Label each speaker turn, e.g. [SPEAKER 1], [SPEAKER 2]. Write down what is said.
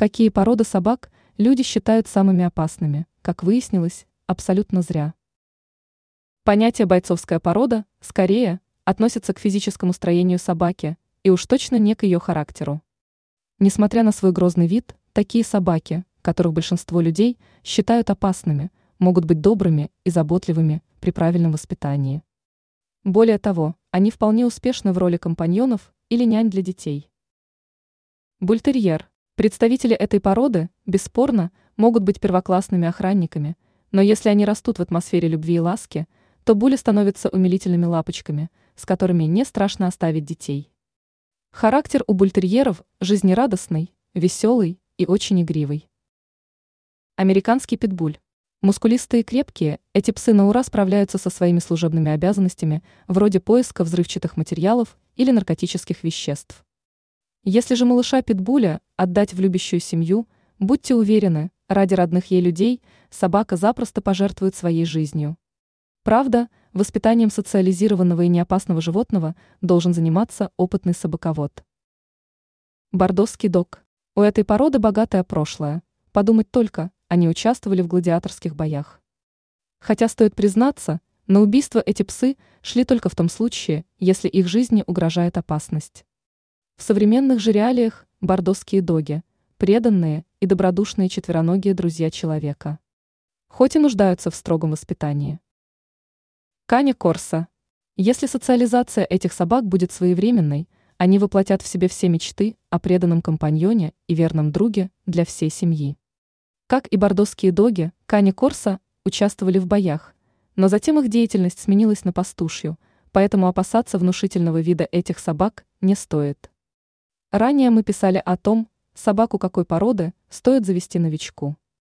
[SPEAKER 1] какие породы собак люди считают самыми опасными, как выяснилось, абсолютно зря. Понятие бойцовская порода, скорее, относится к физическому строению собаки и уж точно не к ее характеру. Несмотря на свой грозный вид, такие собаки, которых большинство людей считают опасными, могут быть добрыми и заботливыми при правильном воспитании. Более того, они вполне успешны в роли компаньонов или нянь для детей. Бультерьер. Представители этой породы, бесспорно, могут быть первоклассными охранниками, но если они растут в атмосфере любви и ласки, то були становятся умилительными лапочками, с которыми не страшно оставить детей. Характер у бультерьеров жизнерадостный, веселый и очень игривый. Американский питбуль. Мускулистые и крепкие, эти псы на ура справляются со своими служебными обязанностями, вроде поиска взрывчатых материалов или наркотических веществ. Если же малыша питбуля отдать в любящую семью, будьте уверены, ради родных ей людей собака запросто пожертвует своей жизнью. Правда, воспитанием социализированного и неопасного животного должен заниматься опытный собаковод. Бордосский дог. У этой породы богатое прошлое. Подумать только, они участвовали в гладиаторских боях. Хотя стоит признаться, на убийство эти псы шли только в том случае, если их жизни угрожает опасность. В современных же реалиях бордосские доги – преданные и добродушные четвероногие друзья человека. Хоть и нуждаются в строгом воспитании. Каня Корса. Если социализация этих собак будет своевременной, они воплотят в себе все мечты о преданном компаньоне и верном друге для всей семьи. Как и бордосские доги, Кани Корса участвовали в боях, но затем их деятельность сменилась на пастушью, поэтому опасаться внушительного вида этих собак не стоит. Ранее мы писали о том, собаку какой породы стоит завести новичку.